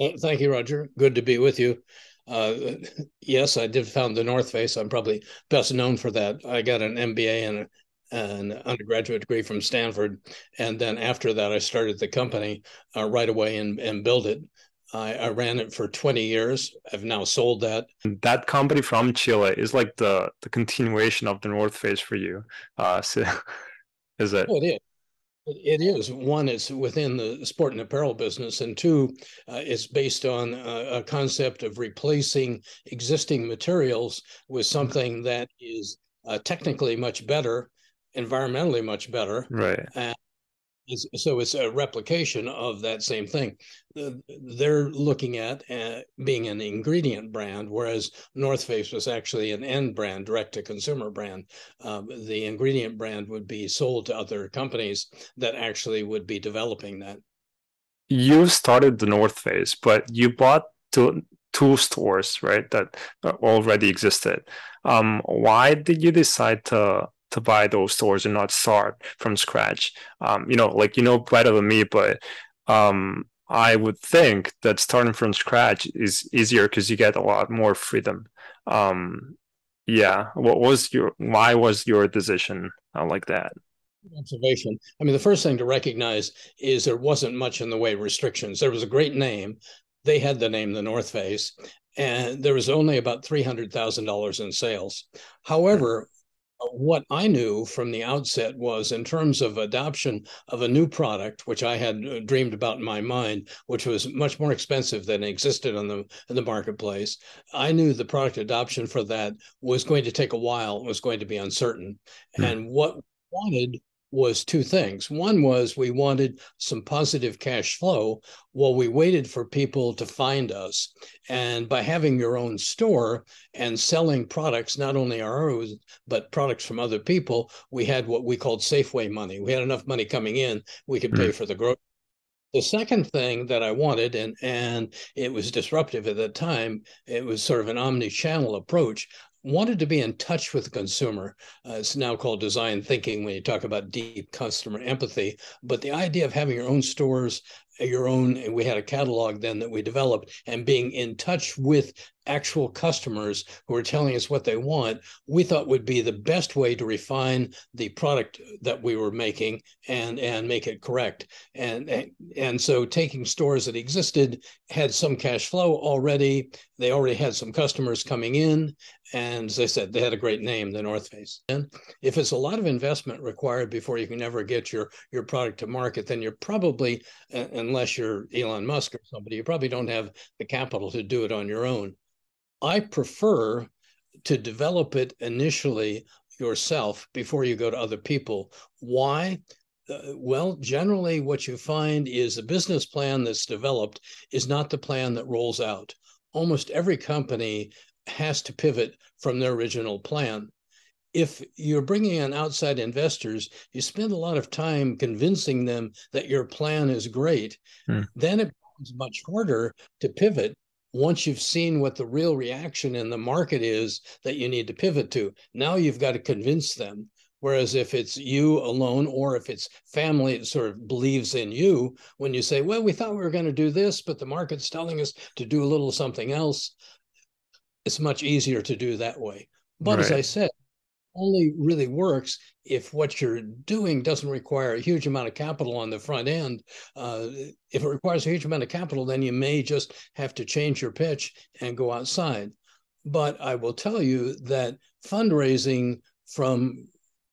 Uh, thank you, Roger. Good to be with you. Uh, yes, I did found the North Face. I'm probably best known for that. I got an MBA and an undergraduate degree from Stanford, and then after that, I started the company uh, right away and, and built it. I, I, ran it for 20 years. I've now sold that. That company from Chile is like the the continuation of the North Face for you. Uh, so, is it? Oh, it is. It is one. It's within the sport and apparel business, and two, uh, it's based on a, a, concept of replacing existing materials with something that is uh, technically much better, environmentally much better, right? And so it's a replication of that same thing. They're looking at uh, being an ingredient brand, whereas North Face was actually an end brand, direct to consumer brand. Um, the ingredient brand would be sold to other companies that actually would be developing that. You started the North Face, but you bought two, two stores, right, that already existed. Um, why did you decide to to buy those stores and not start from scratch. Um, you know, like you know better than me, but um, I would think that starting from scratch is easier because you get a lot more freedom. Um, yeah, what was your why was your decision uh, like that? Observation. I mean, the first thing to recognize is there wasn't much in the way of restrictions. There was a great name. They had the name the North Face, and there was only about three hundred thousand dollars in sales. However, what I knew from the outset was in terms of adoption of a new product, which I had uh, dreamed about in my mind, which was much more expensive than existed on the in the marketplace. I knew the product adoption for that was going to take a while, was going to be uncertain. Mm. And what wanted was two things. One was we wanted some positive cash flow while we waited for people to find us. And by having your own store and selling products, not only our own, but products from other people, we had what we called Safeway money. We had enough money coming in, we could pay mm-hmm. for the growth. The second thing that I wanted, and and it was disruptive at that time, it was sort of an omni-channel approach wanted to be in touch with the consumer. Uh, it's now called design thinking when you talk about deep customer empathy. But the idea of having your own stores, your own, we had a catalog then that we developed, and being in touch with actual customers who are telling us what they want, we thought would be the best way to refine the product that we were making and and make it correct. And and so taking stores that existed had some cash flow already. They already had some customers coming in, and as I said, they had a great name, the North Face. And if it's a lot of investment required before you can ever get your your product to market, then you're probably, uh, unless you're Elon Musk or somebody, you probably don't have the capital to do it on your own. I prefer to develop it initially yourself before you go to other people. Why? Uh, well, generally, what you find is a business plan that's developed is not the plan that rolls out. Almost every company has to pivot from their original plan. If you're bringing in outside investors, you spend a lot of time convincing them that your plan is great. Hmm. Then it becomes much harder to pivot once you've seen what the real reaction in the market is that you need to pivot to, now you've got to convince them. Whereas if it's you alone, or if it's family that sort of believes in you, when you say, Well, we thought we were going to do this, but the market's telling us to do a little something else, it's much easier to do that way. But right. as I said, only really works if what you're doing doesn't require a huge amount of capital on the front end. Uh, if it requires a huge amount of capital, then you may just have to change your pitch and go outside. But I will tell you that fundraising from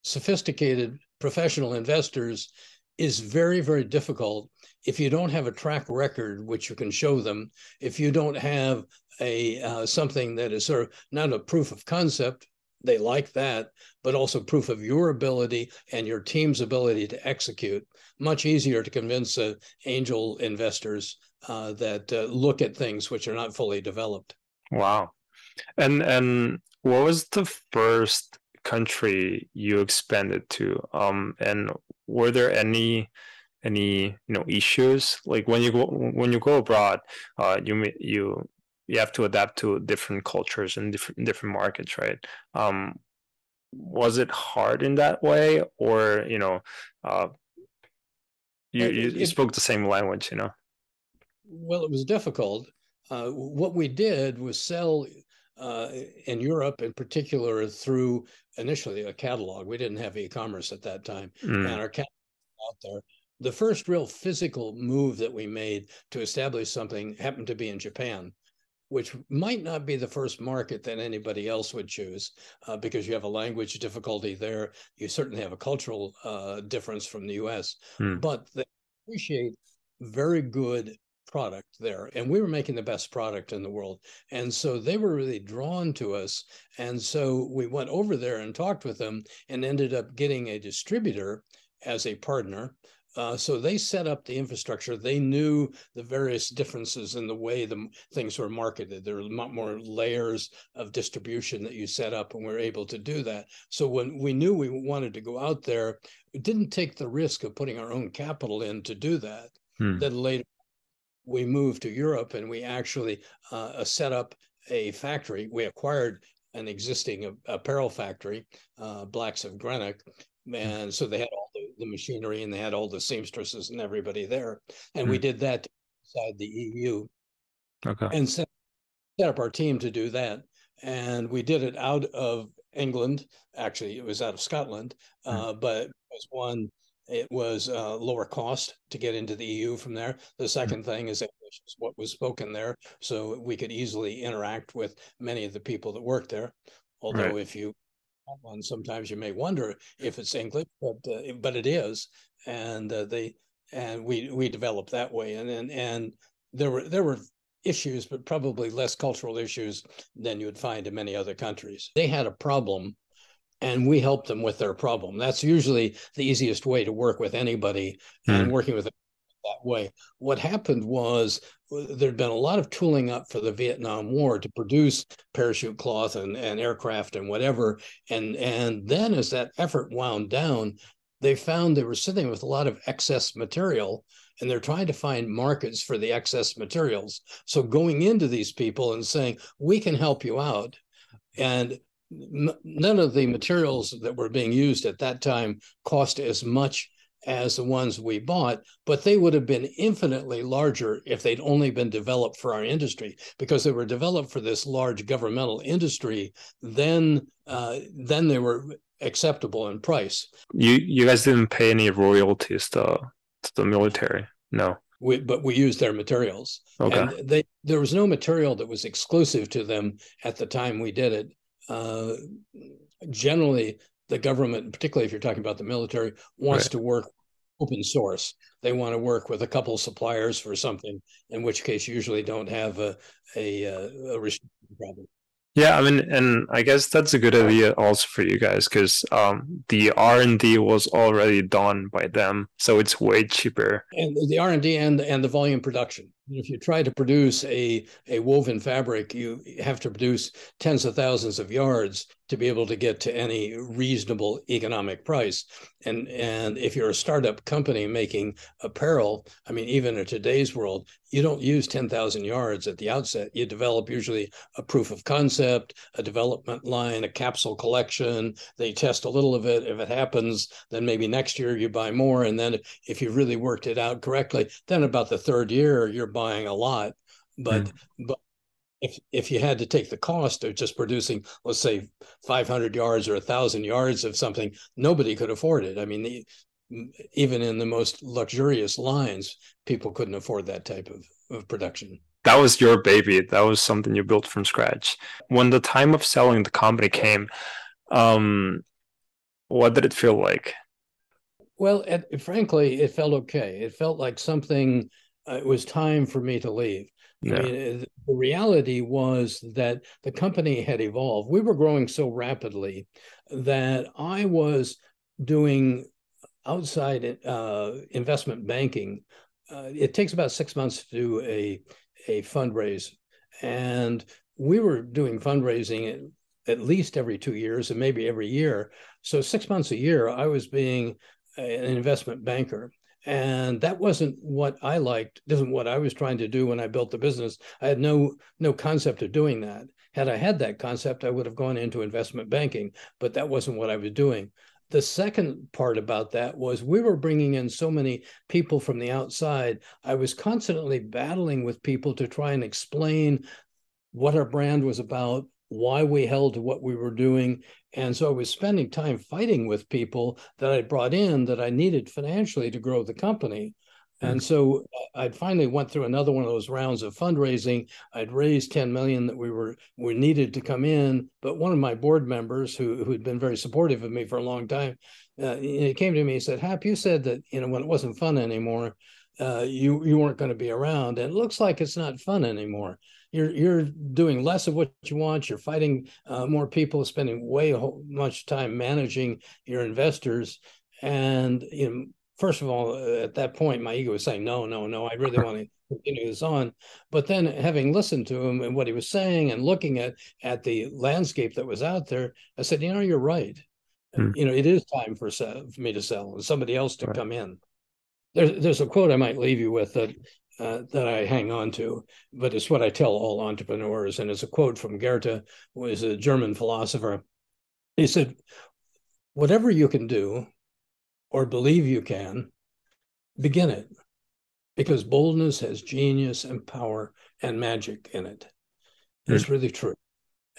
sophisticated professional investors is very, very difficult if you don't have a track record which you can show them. If you don't have a uh, something that is sort of not a proof of concept they like that, but also proof of your ability and your team's ability to execute. Much easier to convince uh, angel investors uh, that uh, look at things which are not fully developed. Wow, and and what was the first country you expanded to? Um, and were there any any you know issues like when you go when you go abroad? Uh, you you you have to adapt to different cultures and different different markets, right? Um, was it hard in that way, or you know, uh, you, you, you spoke the same language, you know? Well, it was difficult. Uh, what we did was sell uh, in Europe, in particular, through initially a catalog. We didn't have e-commerce at that time, mm. and our catalog out there. The first real physical move that we made to establish something happened to be in Japan, which might not be the first market that anybody else would choose uh, because you have a language difficulty there. You certainly have a cultural uh, difference from the US, mm. but they appreciate very good product there and we were making the best product in the world and so they were really drawn to us and so we went over there and talked with them and ended up getting a distributor as a partner uh, so they set up the infrastructure. They knew the various differences in the way the things were marketed. There were a lot more layers of distribution that you set up, and we are able to do that. So when we knew we wanted to go out there, we didn't take the risk of putting our own capital in to do that. Hmm. Then later we moved to Europe and we actually uh, set up a factory. We acquired an existing apparel factory, uh, Blacks of Greenock. And so they had all the, machinery and they had all the seamstresses and everybody there. And mm. we hmm. did that inside the EU. Okay. And set, set up our team to do that. And we did it out of England. Actually, it was out of Scotland, mm. uh, but it was one it was uh, lower cost to get into the EU from there. The 2nd mm-hmm. thing is English is what was spoken there, so we could easily interact with many of the people that work there. Although right. if you one, sometimes you may wonder if it's English, but uh, but it is, and uh, they and we we developed that way, and and and there were there were issues, but probably less cultural issues than you would find in many other countries. They had a problem and we helped them with their problem. That's usually the easiest way to work with anybody mm. and hmm. working with them that way. What happened was uh, there'd been a lot of tooling up for the Vietnam War to produce parachute cloth and, and aircraft and whatever. And and then as that effort wound down, they found they were sitting with a lot of excess material and they're trying to find markets for the excess materials. So going into these people and saying, we can help you out. And none of the materials that were being used at that time cost as much as the ones we bought, but they would have been infinitely larger if they'd only been developed for our industry because they were developed for this large governmental industry. Then, uh, then they were acceptable in price. You you guys didn't pay any royalties to to the military, no. We, but we used their materials. Okay. And they, there was no material that was exclusive to them at the time we did it uh, generally the government, particularly if you're talking about the military, wants right. to work open source. They want to work with a couple suppliers for something, in which case you usually don't have a a, a restriction problem. Yeah, I mean, and I guess that's a good idea also for you guys because um, the R and D was already done by them, so it's way cheaper. And the R and D and and the volume production. If you try to produce a, a woven fabric, you have to produce tens of thousands of yards to be able to get to any reasonable economic price. And and if you're a startup company making apparel, I mean, even in today's world, you don't use 10,000 yards at the outset. You develop usually a proof of concept, a development line, a capsule collection. They test a little of it. If it happens, then maybe next year you buy more. And then if you've really worked it out correctly, then about the third year, you're buying a lot. But mm. but if if you had to take the cost of just producing, let's say, 500 yards or a thousand yards of something, nobody could afford it. I mean, the, even in the most luxurious lines, people couldn't afford that type of, of production. That was your baby. That was something you built from scratch. When the time of selling the company came, um, what did it feel like? Well, it, frankly, it felt okay. It felt like something. It was time for me to leave. Yeah. I mean, the reality was that the company had evolved. We were growing so rapidly that I was doing outside uh, investment banking. Uh, it takes about six months to do a a fundraise, and we were doing fundraising at least every two years and maybe every year. So six months a year, I was being an investment banker and that wasn't what i liked isn't what i was trying to do when i built the business. I had no no concept of doing that. Had i had that concept i would have gone into investment banking but that wasn't what i was doing. The second part about that was we were bringing in so many people from the outside. I was constantly battling with people to try and explain what our brand was about, why we held to what we were doing. And so I was spending time fighting with people that I brought in that I needed financially to grow the company. And so uh, I finally went through another one of those rounds of fundraising. I'd raised 10 million that we were we needed to come in, but one of my board members who who had been very supportive of me for a long time, uh, he came to me and said, "Hap, you said that you know when it wasn't fun anymore, uh, you you weren't going to be around, and it looks like it's not fun anymore. You're you're doing less of what you want. You're fighting uh, more people, spending way much time managing your investors." And you know, first of all, uh, at that point, my ego was saying, no, no, no, I really want to continue this on. But then having listened to him and what he was saying and looking at, at the landscape that was out there, I said, you know, you're right. Hmm. You know, it is time for, for me to sell and somebody else to right. come in. There's, there's a quote I might leave you with that uh, that I hang on to, but it's what I tell all entrepreneurs. And it's a quote from Goethe, who is a German philosopher. He said, Whatever you can do, or believe you can, begin it because boldness has genius and power and magic in it. Mm. It's really true.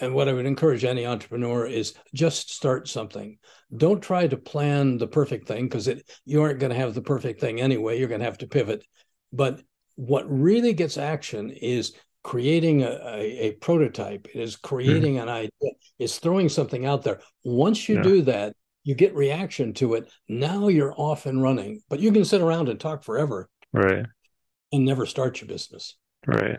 And what I would encourage any entrepreneur is just start something. Don't try to plan the perfect thing because it you aren't going to have the perfect thing anyway. You're going to have to pivot. But what really gets action is creating a, a, a prototype. It is creating mm. an idea. It's throwing something out there. Once you yeah. do that, you get reaction to it. Now you're off and running, but you can sit around and talk forever. Right. And never start your business. Right.